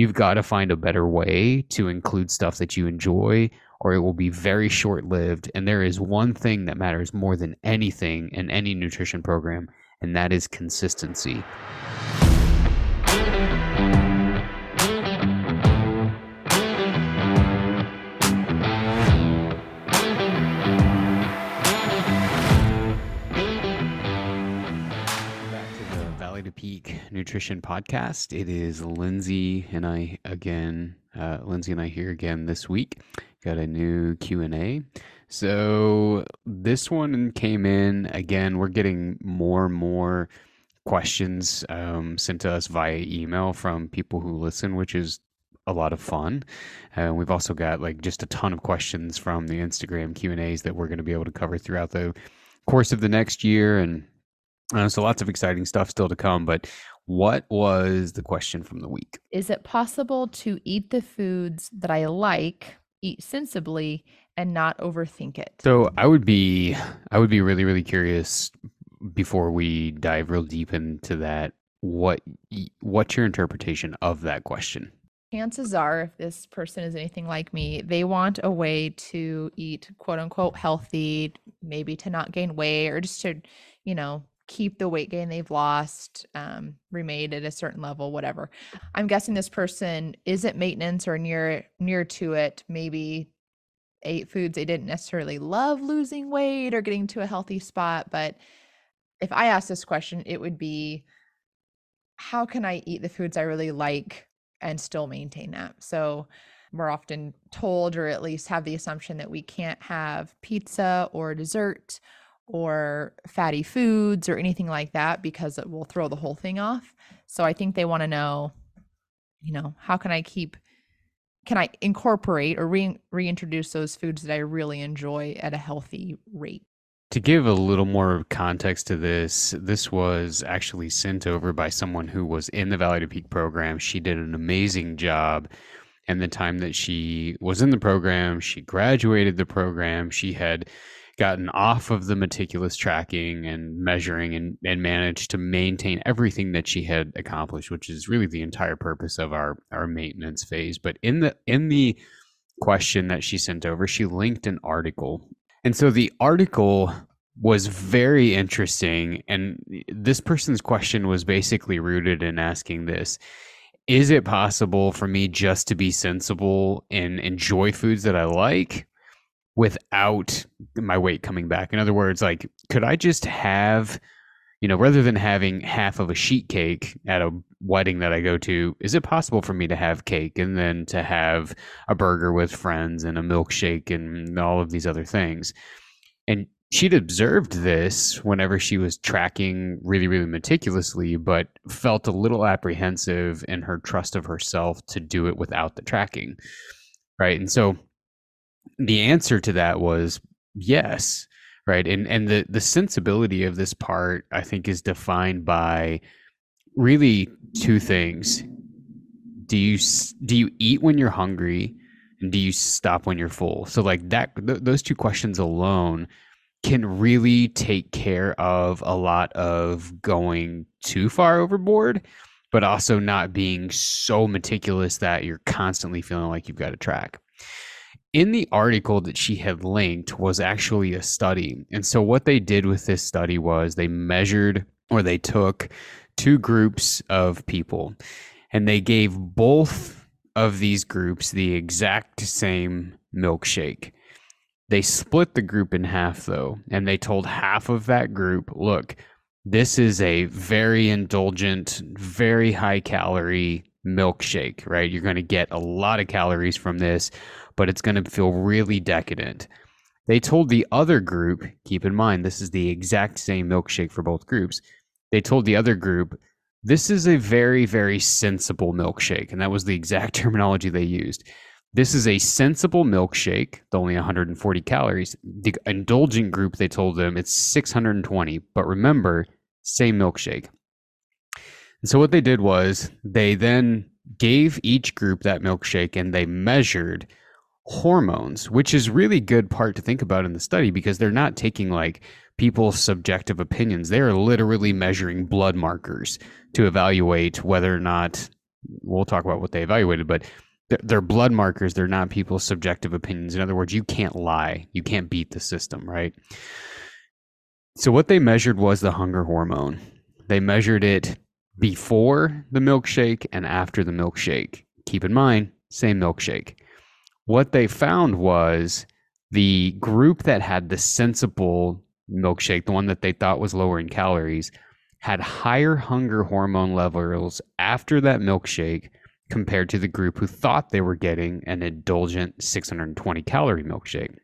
you've got to find a better way to include stuff that you enjoy or it will be very short lived. And there is one thing that matters more than anything in any nutrition program, and that is consistency. Peak Nutrition Podcast. It is Lindsay and I again. Uh, Lindsay and I here again this week. Got a new Q and A. So this one came in again. We're getting more and more questions um, sent to us via email from people who listen, which is a lot of fun. And uh, we've also got like just a ton of questions from the Instagram Q and A's that we're going to be able to cover throughout the course of the next year and uh, so lots of exciting stuff still to come. But what was the question from the week? Is it possible to eat the foods that I like, eat sensibly, and not overthink it? So I would be, I would be really, really curious before we dive real deep into that. What, what's your interpretation of that question? chances are, if this person is anything like me, they want a way to eat quote unquote healthy, maybe to not gain weight or just to, you know, keep the weight gain they've lost, um, remade at a certain level, whatever. I'm guessing this person is at maintenance or near near to it, maybe ate foods they didn't necessarily love losing weight or getting to a healthy spot. But if I ask this question, it would be how can I eat the foods I really like and still maintain that? So we're often told, or at least have the assumption, that we can't have pizza or dessert or fatty foods or anything like that because it will throw the whole thing off. So I think they want to know, you know, how can I keep can I incorporate or re- reintroduce those foods that I really enjoy at a healthy rate? To give a little more context to this, this was actually sent over by someone who was in the Valley to Peak program. She did an amazing job. And the time that she was in the program, she graduated the program. She had gotten off of the meticulous tracking and measuring and, and managed to maintain everything that she had accomplished, which is really the entire purpose of our, our maintenance phase. But in the in the question that she sent over, she linked an article. And so the article was very interesting. And this person's question was basically rooted in asking this Is it possible for me just to be sensible and enjoy foods that I like? Without my weight coming back. In other words, like, could I just have, you know, rather than having half of a sheet cake at a wedding that I go to, is it possible for me to have cake and then to have a burger with friends and a milkshake and all of these other things? And she'd observed this whenever she was tracking really, really meticulously, but felt a little apprehensive in her trust of herself to do it without the tracking. Right. And so, the answer to that was yes right? And and the the sensibility of this part i think is defined by really two things. Do you do you eat when you're hungry and do you stop when you're full? So like that th- those two questions alone can really take care of a lot of going too far overboard but also not being so meticulous that you're constantly feeling like you've got to track in the article that she had linked was actually a study. And so what they did with this study was they measured or they took two groups of people and they gave both of these groups the exact same milkshake. They split the group in half though, and they told half of that group, look, this is a very indulgent, very high calorie milkshake, right? You're going to get a lot of calories from this but it's going to feel really decadent. They told the other group, keep in mind, this is the exact same milkshake for both groups. They told the other group, this is a very, very sensible milkshake. And that was the exact terminology they used. This is a sensible milkshake, only 140 calories. The indulgent group, they told them it's 620. But remember, same milkshake. And so what they did was they then gave each group that milkshake and they measured hormones, which is really good part to think about in the study because they're not taking like people's subjective opinions. They are literally measuring blood markers to evaluate whether or not we'll talk about what they evaluated, but they're, blood markers. They're not people's subjective opinions. In other words, you can't lie. You can't beat the system, right? So what they measured was the hunger hormone. They measured it before the milkshake and after the milkshake. Keep in mind, same milkshake. What they found was the group that had the sensible milkshake, the one that they thought was lower in calories, had higher hunger hormone levels after that milkshake compared to the group who thought they were getting an indulgent 620 calorie milkshake.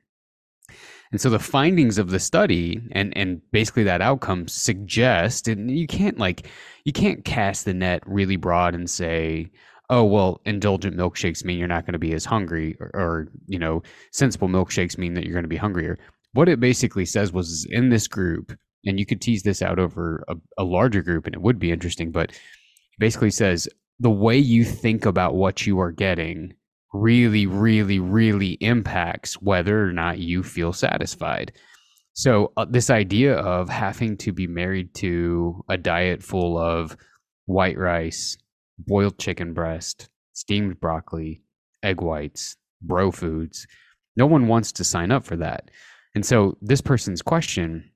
And so the findings of the study and and basically that outcome suggest and you can't like you can't cast the net really broad and say oh well indulgent milkshakes mean you're not going to be as hungry or, or, you know sensible milkshakes mean that you're going to be hungrier. What it basically says was in this group and you could tease this out over a, a larger group and it would be interesting but basically says the way you think about what you are getting really really really impacts whether or not you feel satisfied. So uh, this idea of having to be married to a diet full of white rice boiled chicken breast, steamed broccoli, egg whites, bro foods. No one wants to sign up for that. And so this person's question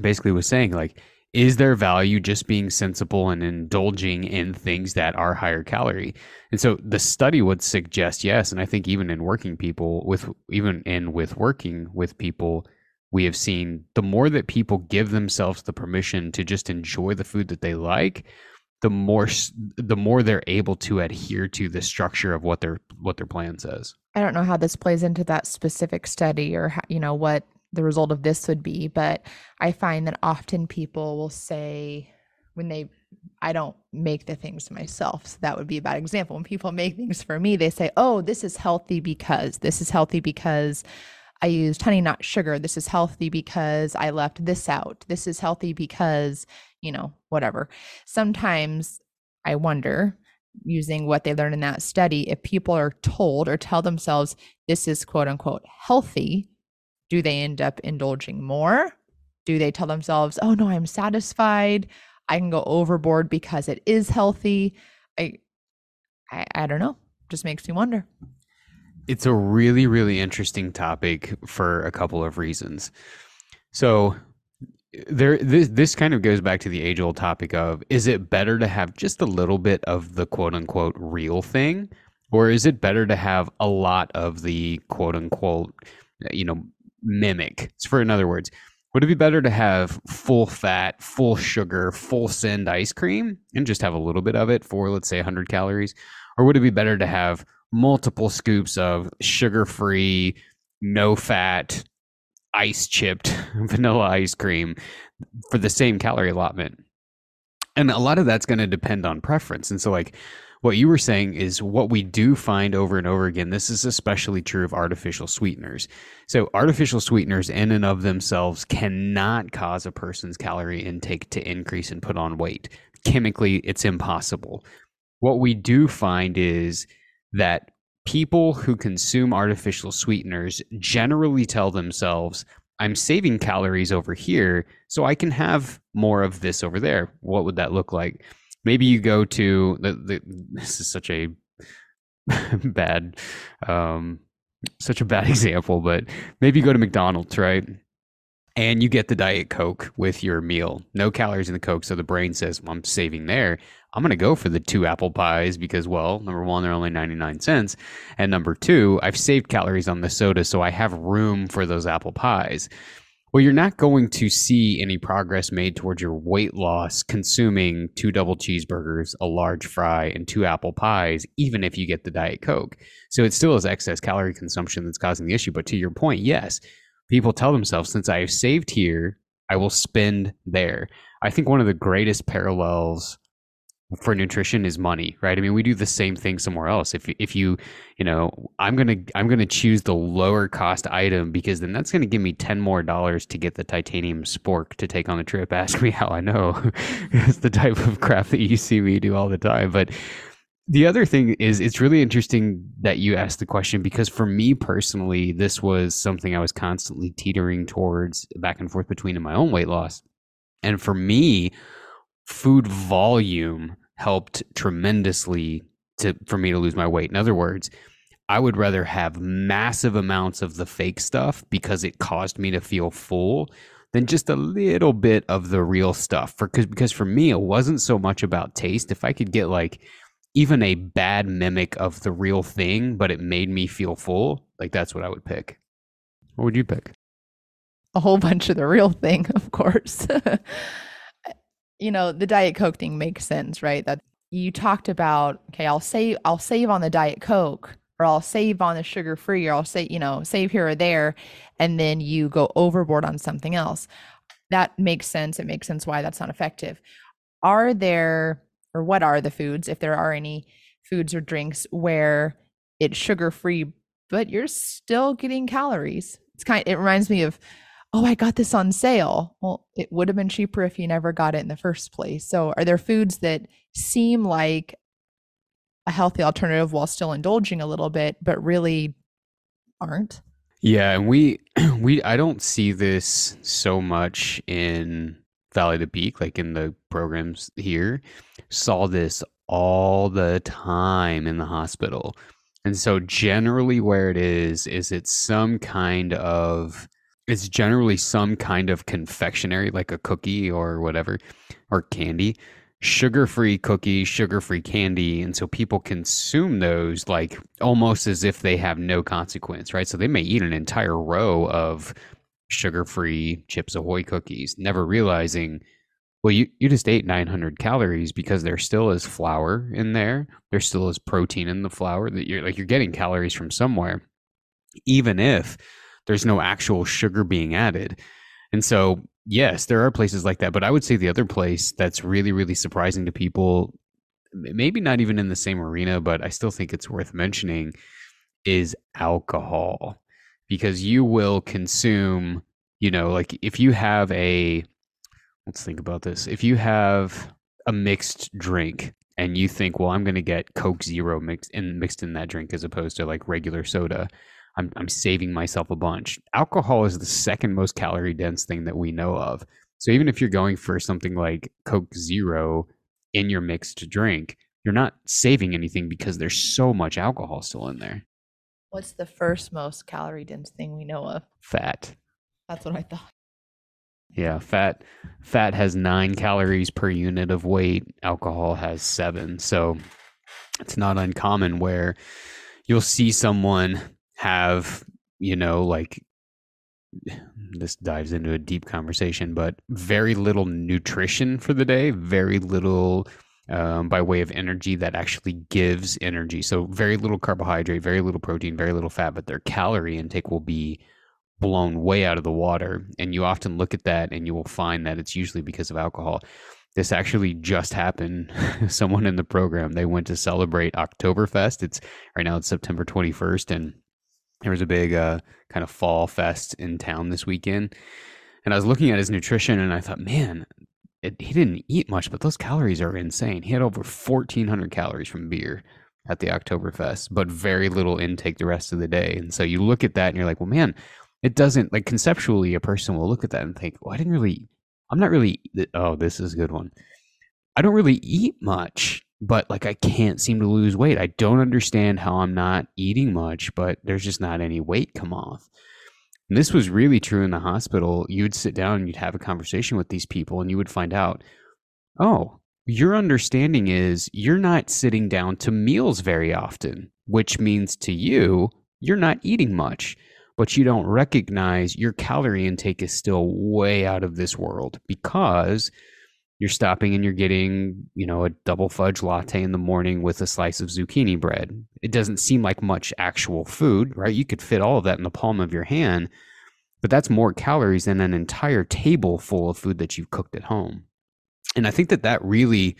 basically was saying like is there value just being sensible and indulging in things that are higher calorie and so the study would suggest yes and i think even in working people with even in with working with people we have seen the more that people give themselves the permission to just enjoy the food that they like the more the more they're able to adhere to the structure of what their what their plan says. I don't know how this plays into that specific study or how, you know what the result of this would be, but I find that often people will say when they I don't make the things myself. So that would be a bad example. When people make things for me, they say, "Oh, this is healthy because this is healthy because I used honey not sugar. This is healthy because I left this out. This is healthy because you know, whatever. Sometimes I wonder, using what they learned in that study, if people are told or tell themselves this is quote unquote healthy, do they end up indulging more? Do they tell themselves, oh no, I'm satisfied. I can go overboard because it is healthy. I, I, I don't know. Just makes me wonder. It's a really, really interesting topic for a couple of reasons. So, there this this kind of goes back to the age old topic of is it better to have just a little bit of the quote unquote real thing? Or is it better to have a lot of the quote unquote you know mimic? So for in other words would it be better to have full fat full sugar full send ice cream and just have a little bit of it for let's say 100 calories? Or would it be better to have multiple scoops of sugar free no fat ice chipped vanilla ice cream for the same calorie allotment. And a lot of that's going to depend on preference. And so, like, what you were saying is what we do find over and over again. This is especially true of artificial sweeteners. So, artificial sweeteners, in and of themselves, cannot cause a person's calorie intake to increase and put on weight. Chemically, it's impossible. What we do find is that people who consume artificial sweeteners generally tell themselves, I'm saving calories over here, so I can have more of this over there. What would that look like? Maybe you go to the, the this is such a bad um such a bad example, but maybe you go to McDonald's, right? And you get the Diet Coke with your meal. No calories in the Coke, so the brain says, well, I'm saving there. I'm going to go for the two apple pies because, well, number one, they're only 99 cents. And number two, I've saved calories on the soda, so I have room for those apple pies. Well, you're not going to see any progress made towards your weight loss consuming two double cheeseburgers, a large fry, and two apple pies, even if you get the Diet Coke. So it still is excess calorie consumption that's causing the issue. But to your point, yes, people tell themselves, since I have saved here, I will spend there. I think one of the greatest parallels for nutrition is money, right? I mean, we do the same thing somewhere else. If if you, you know, I'm gonna I'm gonna choose the lower cost item because then that's gonna give me ten more dollars to get the titanium spork to take on the trip. Ask me how I know. it's the type of crap that you see me do all the time. But the other thing is, it's really interesting that you asked the question because for me personally, this was something I was constantly teetering towards back and forth between in my own weight loss. And for me, food volume helped tremendously to for me to lose my weight. In other words, I would rather have massive amounts of the fake stuff because it caused me to feel full than just a little bit of the real stuff. For because because for me it wasn't so much about taste. If I could get like even a bad mimic of the real thing, but it made me feel full, like that's what I would pick. What would you pick? A whole bunch of the real thing, of course. you know, the Diet Coke thing makes sense, right? That you talked about, okay, I'll save I'll save on the Diet Coke or I'll save on the sugar free or I'll say, you know, save here or there and then you go overboard on something else. That makes sense. It makes sense why that's not effective. Are there or what are the foods if there are any foods or drinks where it's sugar free but you're still getting calories? It's kind it reminds me of oh, I got this on sale. Well, it would have been cheaper if you never got it in the first place. So, are there foods that seem like a healthy alternative while still indulging a little bit, but really aren't? Yeah, and we we I don't see this so much in Valley to Peak, like in the programs here. Saw this all the time in the hospital. And so generally where it is is it's some kind of it's generally some kind of confectionery, like a cookie or whatever, or candy, sugar free cookie, sugar free candy. And so people consume those like almost as if they have no consequence, right? So they may eat an entire row of sugar free Chips Ahoy cookies, never realizing, well, you, you just ate 900 calories because there still is flour in there. There still is protein in the flour that you're like, you're getting calories from somewhere, even if there's no actual sugar being added. And so, yes, there are places like that. But I would say the other place that's really, really surprising to people, maybe not even in the same arena, but I still think it's worth mentioning, is alcohol. Because you will consume, you know, like if you have a, let's think about this. If you have a mixed drink and you think, well, I'm going to get Coke Zero mixed in mixed in that drink as opposed to like regular soda, I'm, I'm saving myself a bunch. Alcohol is the second most calorie dense thing that we know of. So even if you're going for something like Coke Zero in your mixed drink, you're not saving anything because there's so much alcohol still in there. What's the first most calorie dense thing we know of? Fat. That's what I thought. Yeah, fat fat has 9 calories per unit of weight, alcohol has 7. So it's not uncommon where you'll see someone have you know like this dives into a deep conversation but very little nutrition for the day very little um, by way of energy that actually gives energy. So very little carbohydrate very little protein very little fat but their calorie intake will be blown way out of the water and you often look at that and you will find that it's usually because of alcohol. This actually just happened. Someone in the program they went to celebrate oktoberfest. It's right now it's september 21st and there was a big uh, kind of fall fest in town this weekend, and I was looking at his nutrition, and I thought, man, it, he didn't eat much, but those calories are insane. He had over fourteen hundred calories from beer at the Oktoberfest, but very little intake the rest of the day. And so you look at that, and you're like, well, man, it doesn't like conceptually. A person will look at that and think, well, I didn't really, I'm not really. Oh, this is a good one. I don't really eat much but like I can't seem to lose weight. I don't understand how I'm not eating much, but there's just not any weight come off. And this was really true in the hospital. You'd sit down and you'd have a conversation with these people, and you would find out, oh, your understanding is you're not sitting down to meals very often, which means to you, you're not eating much, but you don't recognize your calorie intake is still way out of this world because you're stopping and you're getting, you know, a double fudge latte in the morning with a slice of zucchini bread. It doesn't seem like much actual food, right? You could fit all of that in the palm of your hand, but that's more calories than an entire table full of food that you've cooked at home. And I think that that really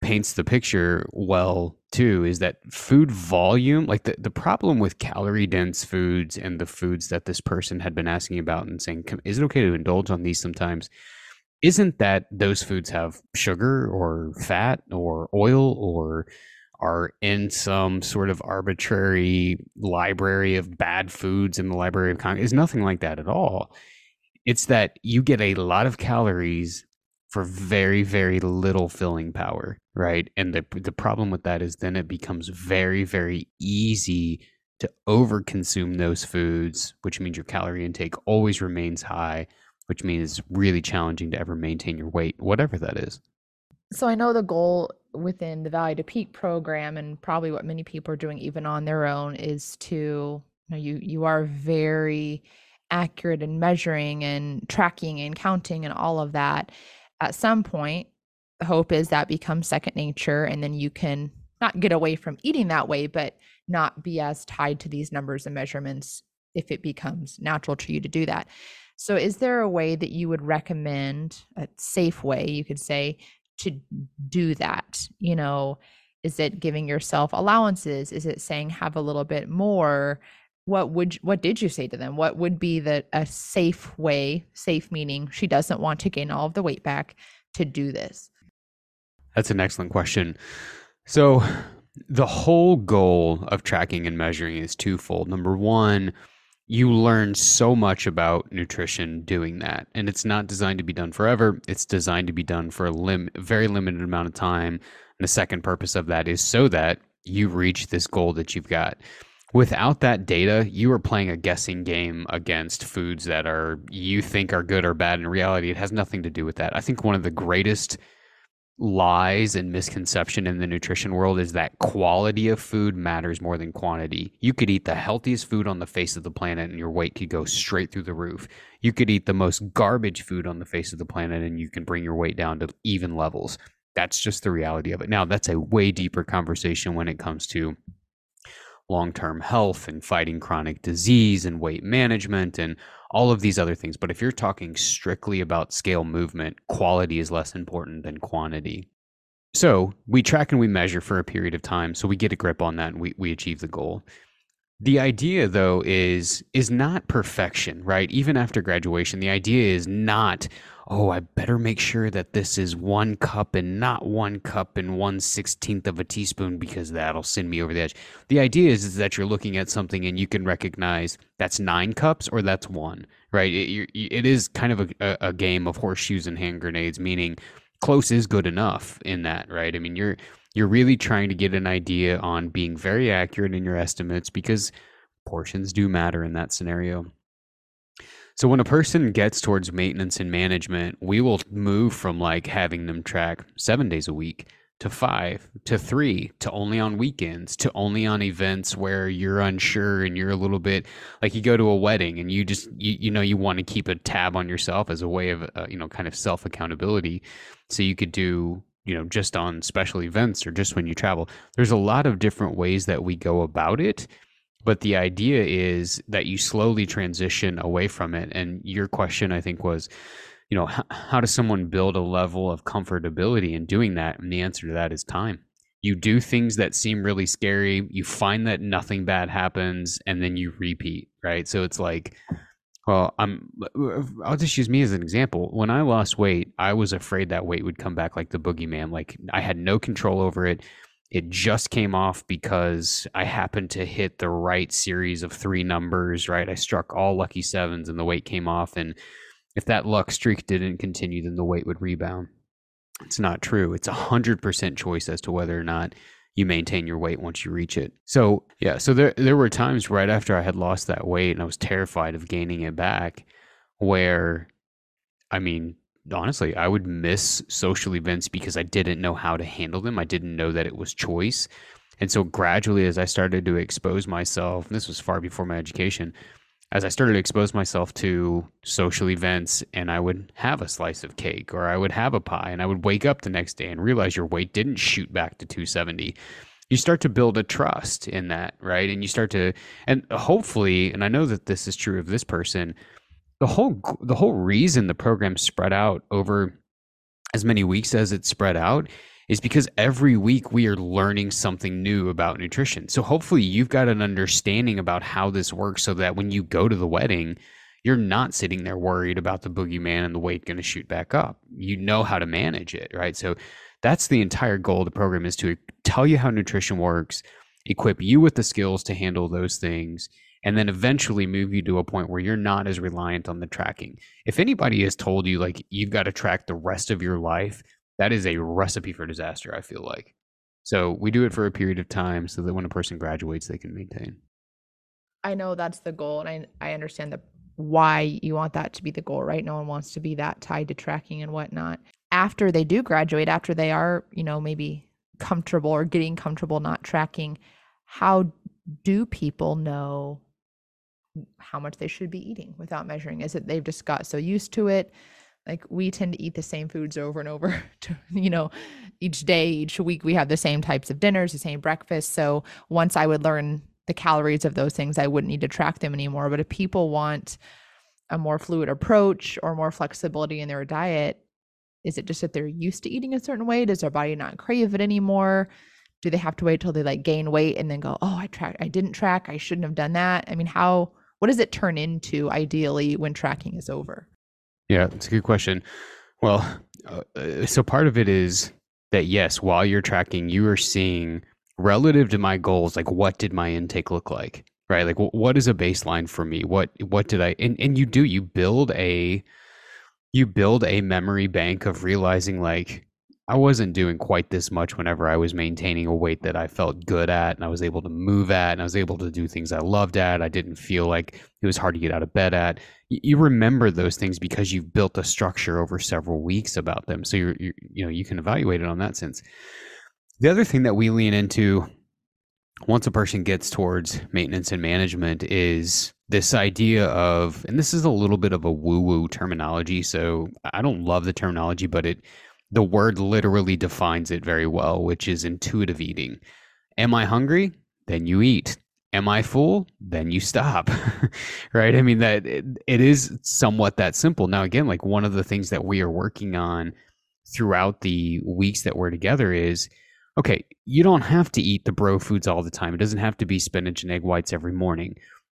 paints the picture well too is that food volume like the, the problem with calorie dense foods and the foods that this person had been asking about and saying is it okay to indulge on these sometimes isn't that those foods have sugar or fat or oil or are in some sort of arbitrary library of bad foods in the library of congress is nothing like that at all. It's that you get a lot of calories for very very little filling power right? And the the problem with that is then it becomes very very easy to overconsume those foods which means your calorie intake always remains high which means it's really challenging to ever maintain your weight whatever that is so i know the goal within the valley to peak program and probably what many people are doing even on their own is to you know, you you are very accurate in measuring and tracking and counting and all of that at some point, the hope is that becomes second nature and then you can not get away from eating that way, but not be as tied to these numbers and measurements if it becomes natural to you to do that. So, is there a way that you would recommend, a safe way, you could say, to do that? You know, is it giving yourself allowances? Is it saying have a little bit more? what would what did you say to them what would be the a safe way safe meaning she doesn't want to gain all of the weight back to do this that's an excellent question so the whole goal of tracking and measuring is twofold number one you learn so much about nutrition doing that and it's not designed to be done forever it's designed to be done for a lim- very limited amount of time and the second purpose of that is so that you reach this goal that you've got without that data, you are playing a guessing game against foods that are you think are good or bad. In reality, it has nothing to do with that. I think one of the greatest lies and misconception in the nutrition world is that quality of food matters more than quantity. You could eat the healthiest food on the face of the planet and your weight could go straight through the roof. You could eat the most garbage food on the face of the planet and you can bring your weight down to even levels. That's just the reality of it. Now, that's a way deeper conversation when it comes to long term health and fighting chronic disease and weight management and all of these other things. But if you're talking strictly about scale movement, quality is less important than quantity. So we track and we measure for a period of time. So we get a grip on that and we, we achieve the goal. The idea though is is not perfection, right? Even after graduation, the idea is not, oh, I better make sure that this is one cup and not one cup and one sixteenth of a teaspoon because that'll send me over the edge. The idea is, is that you're looking at something and you can recognize that's nine cups or that's one, right? It, it is kind of a, a game of horseshoes and hand grenades, meaning close is good enough in that, right? I mean, you're you're really trying to get an idea on being very accurate in your estimates because portions do matter in that scenario. So when a person gets towards maintenance and management, we will move from like having them track seven days a week to five to three to only on weekends to only on events where you're unsure and you're a little bit like you go to a wedding and you just you, you know you want to keep a tab on yourself as a way of uh, you know kind of self accountability so you could do you know just on special events or just when you travel. There's a lot of different ways that we go about it but the idea is that you slowly transition away from it. And your question i think was you know how, how does someone build a level of comfortability in doing that? And the answer to that is time. You do things that seem really scary you find that nothing bad happens and then you repeat right? So it's like well i'm i'll just use me as an example when i lost weight i was afraid that weight would come back like the boogeyman like i had no control over it it just came off because I happened to hit the right series of three numbers, right? I struck all lucky sevens and the weight came off. And if that luck streak didn't continue, then the weight would rebound. It's not true. It's a hundred percent choice as to whether or not you maintain your weight once you reach it. So yeah, so there there were times right after I had lost that weight and I was terrified of gaining it back where I mean, honestly, I would miss social events because I didn't know how to handle them. I didn't know that it was choice. And so gradually, as I started to expose myself, this was far before my education, as I started to expose myself to social events and I would have a slice of cake or I would have a pie and I would wake up the next day and realize your weight didn't shoot back to 270 you start to build a trust in that right? And you start to and hopefully and i know that this is true of this person the whole the whole reason the program spread out over as many weeks as it spread out is because every week we are learning something new about nutrition. So hopefully you've got an understanding about how this works so that when you go to the wedding, you're not sitting there worried about the boogeyman and the weight going to shoot back up. You know how to manage it, right? So that's the entire goal of the program is to tell you how nutrition works, equip you with the skills to handle those things and then eventually move you to a point where you're not as reliant on the tracking. If anybody has told you like you've got to track the rest of your life, that is a recipe for disaster, I feel like. So we do it for a period of time so that when a person graduates, they can maintain. I know that's the goal, and I I understand the why you want that to be the goal, right? No one wants to be that tied to tracking and whatnot. After they do graduate, after they are, you know, maybe comfortable or getting comfortable not tracking, how do people know how much they should be eating without measuring? Is it they've just got so used to it? Like we tend to eat the same foods over and over, to, you know, each day, each week we have the same types of dinners, the same breakfast. So once I would learn the calories of those things, I wouldn't need to track them anymore. But if people want a more fluid approach or more flexibility in their diet, is it just that they're used to eating a certain way? Does their body not crave it anymore? Do they have to wait till they like gain weight and then go, "Oh, I track I didn't track. I shouldn't have done that." I mean, how what does it turn into ideally when tracking is over? Yeah, it's a good question. Well, uh, so part of it is that yes, while you're tracking, you are seeing relative to my goals, like what did my intake look like? Right? Like what is a baseline for me? What what did I and, and you do, you build a you build a memory bank of realizing like I wasn't doing quite this much whenever I was maintaining a weight that I felt good at and I was able to move at and I was able to do things I loved at. I didn't feel like it was hard to get out of bed at. You remember those things because you've built a structure over several weeks about them. So you're you know, you can evaluate it on that sense. The other thing that we lean into once a person gets towards maintenance and management is this idea of, and this is a little bit of a woo woo terminology. So I don't love the terminology, but it, the word literally defines it very well, which is intuitive eating. Am I hungry? Then you eat. Am I full? Then you stop. right? I mean that it, it is somewhat that simple. Now again, like one of the things that we are working on throughout the weeks that we're together is okay, you don't have to eat the bro foods all the time. It doesn't have to be spinach and egg whites every morning.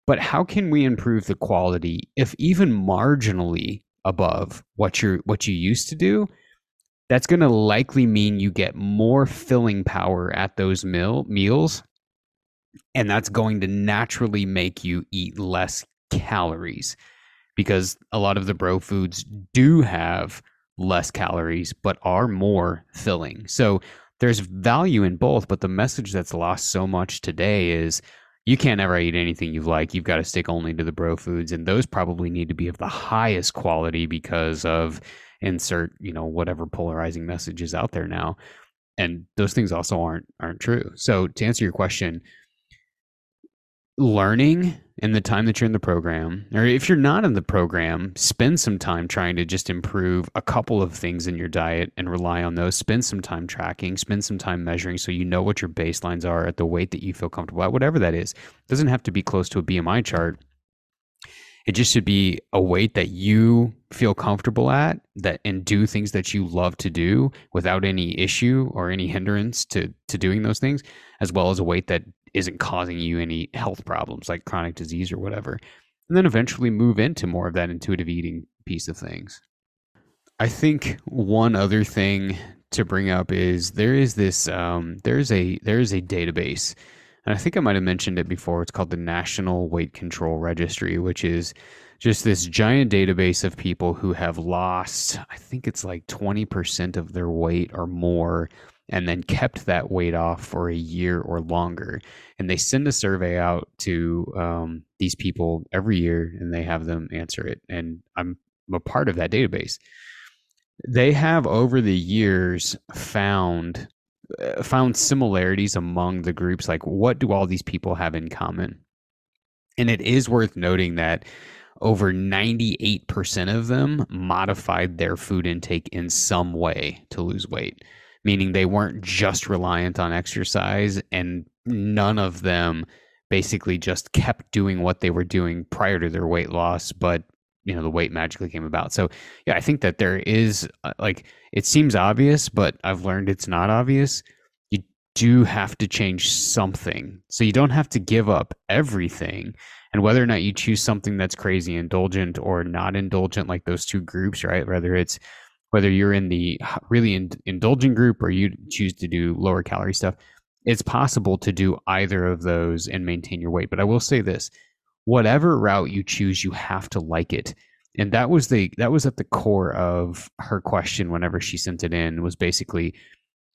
But how can we improve the quality if even marginally above what you're what you used to do? That's going to likely mean you get more filling power at those meal meals and that's going to naturally make you eat less calories because a lot of the bro foods do have less calories but are more filling. So there's value in both but the message that's lost so much today is you can't ever eat anything you like. You've got to stick only to the bro foods and those probably need to be of the highest quality because of insert you know whatever polarizing message is out there now and those things also aren't aren't true. So to answer your question learning in the time that you're in the program or if you're not in the program spend some time trying to just improve a couple of things in your diet and rely on those. Spend some time tracking spend some time measuring so you know what your baselines are at the weight that you feel comfortable at whatever that is. It doesn't have to be close to a bmi chart it just should be a weight that you feel comfortable at that and do things that you love to do without any issue or any hindrance to to doing those things as well as a weight that isn't causing you any health problems like chronic disease or whatever and then eventually move into more of that intuitive eating piece of things. I think one other thing to bring up is there is this um, there's a there's a database and I think I might have mentioned it before. It's called the National Weight Control Registry, which is just this giant database of people who have lost, I think it's like 20% of their weight or more, and then kept that weight off for a year or longer. And they send a survey out to um, these people every year and they have them answer it. And I'm a part of that database. They have over the years found Uh, found similarities among the groups like what do all these people have in common? And it is worth noting that over 98% of them modified their food intake in some way to lose weight meaning they weren't just reliant on exercise and none of them basically just kept doing what they were doing prior to their weight loss but you know the weight magically came about. So yeah i think that there is uh, like it seems obvious but i've learned it's not obvious. You do have to change something. So you don't have to give up everything. And whether or not you choose something that's crazy indulgent or not indulgent like those two groups right? Whether it's whether you're in the really in, indulgent group or you choose to do lower calorie stuff it's possible to do either of those and maintain your weight. But i will say this whatever route you choose, you have to like it. And that was the that was at the core of her question whenever she sent it in was basically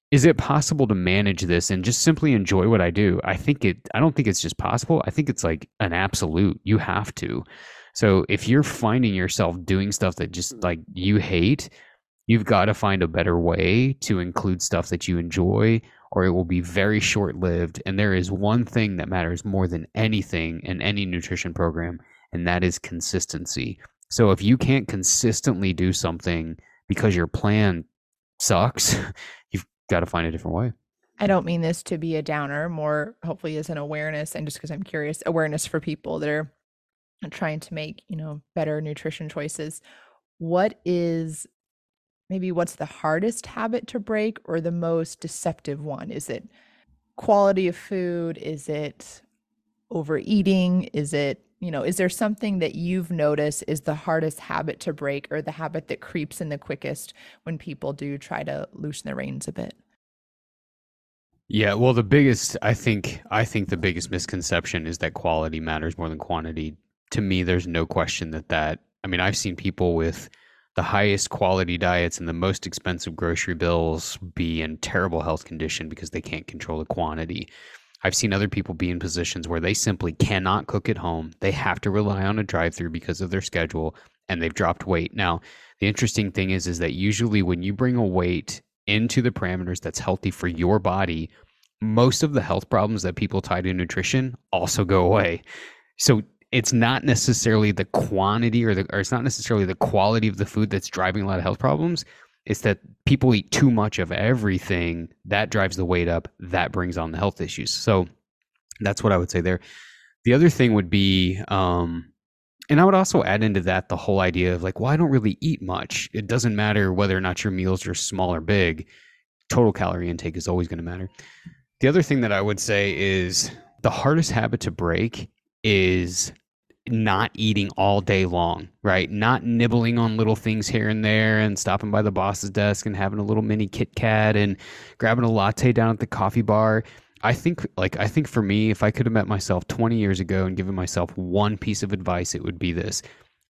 is it possible to manage this and just simply enjoy what I do? I think it I don't think it's just possible. I think it's like an absolute. You have to. So if you're finding yourself doing stuff that just like you hate, you've got to find a better way to include stuff that you enjoy or it will be very short lived. And there is one thing that matters more than anything in any nutrition program, and that is consistency. So if you can't consistently do something because your plan sucks, you've got to find a different way. I don't mean this to be a downer, more hopefully as an awareness and just because I'm curious, awareness for people that are trying to make, you know, better nutrition choices. What is maybe what's the hardest habit to break or the most deceptive one? Is it quality of food? Is it overeating? Is it, you know, is there something that you've noticed is the hardest habit to break or the habit that creeps in the quickest when people do try to loosen the reins a bit? Yeah, well the biggest I think I think the biggest misconception is that quality matters more than quantity. To me there's no question that that I mean I've seen people with the highest quality diets and the most expensive grocery bills be in terrible health condition because they can't control the quantity. I've seen other people be in positions where they simply cannot cook at home. They have to rely on a drive-through because of their schedule and they've dropped weight. Now, the interesting thing is is that usually when you bring a weight into the parameters that's healthy for your body, most of the health problems that people tie to nutrition also go away. So it's not necessarily the quantity or the or it's not necessarily the quality of the food that's driving a lot of health problems. It's that people eat too much of everything that drives the weight up, that brings on the health issues. So that's what I would say there. The other thing would be, um, and I would also add into that the whole idea of like, well, I don't really eat much. It doesn't matter whether or not your meals are small or big. Total calorie intake is always going to matter. The other thing that I would say is the hardest habit to break is not eating all day long, right? Not nibbling on little things here and there and stopping by the boss's desk and having a little mini Kit Kat and grabbing a latte down at the coffee bar. I think like I think for me if I could have met myself 20 years ago and given myself one piece of advice it would be this.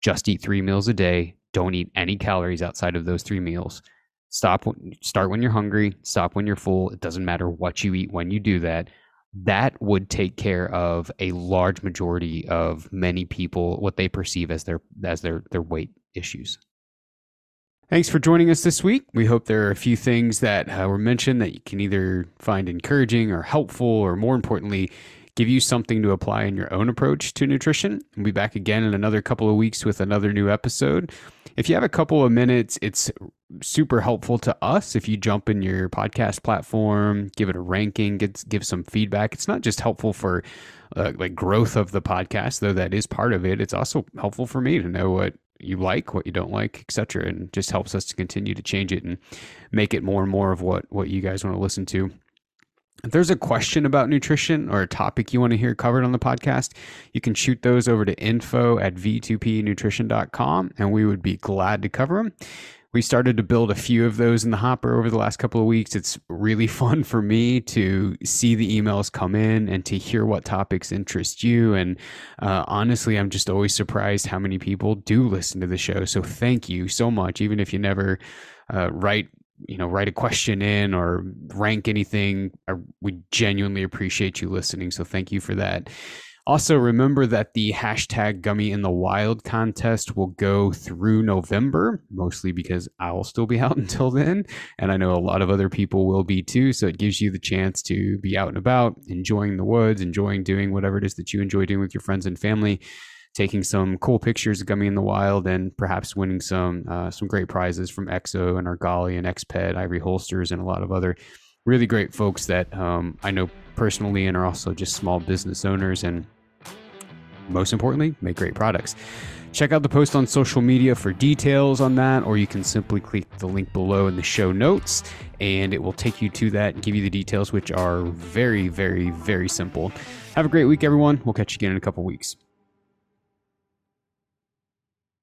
Just eat 3 meals a day. Don't eat any calories outside of those 3 meals. Stop start when you're hungry, stop when you're full. It doesn't matter what you eat when you do that that would take care of a large majority of many people what they perceive as their as their their weight issues. Thanks for joining us this week. We hope there are a few things that uh, were mentioned that you can either find encouraging or helpful, or more importantly, give you something to apply in your own approach to nutrition. We'll be back again in another couple of weeks with another new episode. If you have a couple of minutes, it's super helpful to us if you jump in your podcast platform, give it a ranking, get, give some feedback. It's not just helpful for uh, like growth of the podcast, though that is part of it. It's also helpful for me to know what you like, what you don't like, etc., and just helps us to continue to change it and make it more and more of what what you guys want to listen to. If there's a question about nutrition or a topic you want to hear covered on the podcast, you can shoot those over to info at v2pnutrition.com and we would be glad to cover them. We started to build a few of those in the hopper over the last couple of weeks. It's really fun for me to see the emails come in and to hear what topics interest you. And uh, honestly, I'm just always surprised how many people do listen to the show. So thank you so much, even if you never uh, write you know write a question in or rank anything. I, we genuinely appreciate you listening so thank you for that. Also remember that the hashtag gummy in the wild contest will go through november mostly because i'll still be out until then and i know a lot of other people will be too so it gives you the chance to be out and about enjoying the woods enjoying doing whatever it is that you enjoy doing with your friends and family taking some cool pictures of Gummy in the wild and perhaps winning some uh, some great prizes from Exo and Argali and Exped, Ivory Holsters, and a lot of other really great folks that um, I know personally and are also just small business owners and most importantly make great products. Check out the post on social media for details on that, or you can simply click the link below in the show notes and it will take you to that and give you the details, which are very, very, very simple. Have a great week, everyone. We'll catch you again in a couple weeks.